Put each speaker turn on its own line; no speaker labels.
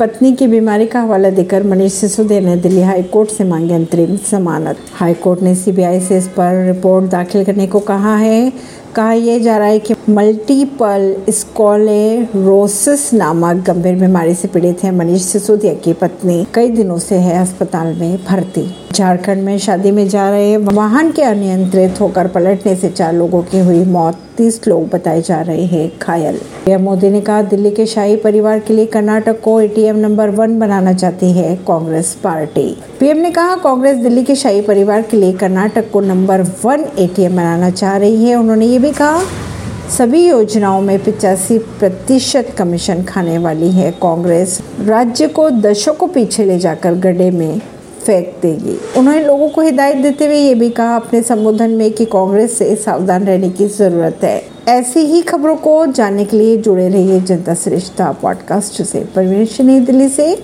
पत्नी की बीमारी का हवाला देकर मनीष सिसोदिया ने दिल्ली हाई कोर्ट से मांगी अंतरिम जमानत। हाई कोर्ट ने सीबीआई से इस पर रिपोर्ट दाखिल करने को कहा है। कहा यह जा रहा है कि मल्टीपल स्कॉलेरोसिस नामक गंभीर बीमारी से पीड़ित है मनीष सिसोदिया की पत्नी। कई दिनों से है अस्पताल में भर्ती। झारखंड में शादी में जा रहे वाहन के अनियंत्रित होकर पलटने से चार लोगों की हुई मौत। तीस लोग बताए जा रहे हैं घायल। पीएम मोदी ने कहा, दिल्ली के शाही परिवार के लिए कर्नाटक को एटीएम नंबर वन बनाना चाहती है कांग्रेस पार्टी। पीएम ने कहा, कांग्रेस दिल्ली के शाही परिवार के लिए कर्नाटक को नंबर वन एटीएम बनाना चाह रही है। उन्होंने ये भी कहा, सभी योजनाओं में पिचासी प्रतिशत कमीशन खाने वाली है कांग्रेस। राज्य को दशकों पीछे ले जाकर गड्ढे में फेंक देगी। उन्होंने लोगों को हिदायत देते हुए ये भी कहा, अपने संबोधन में कि कांग्रेस से सावधान रहने की ज़रूरत है। ऐसी ही खबरों को जानने के लिए जुड़े रहिए जनता श्रेष्ठता पॉडकास्ट से। परवीन नई दिल्ली से।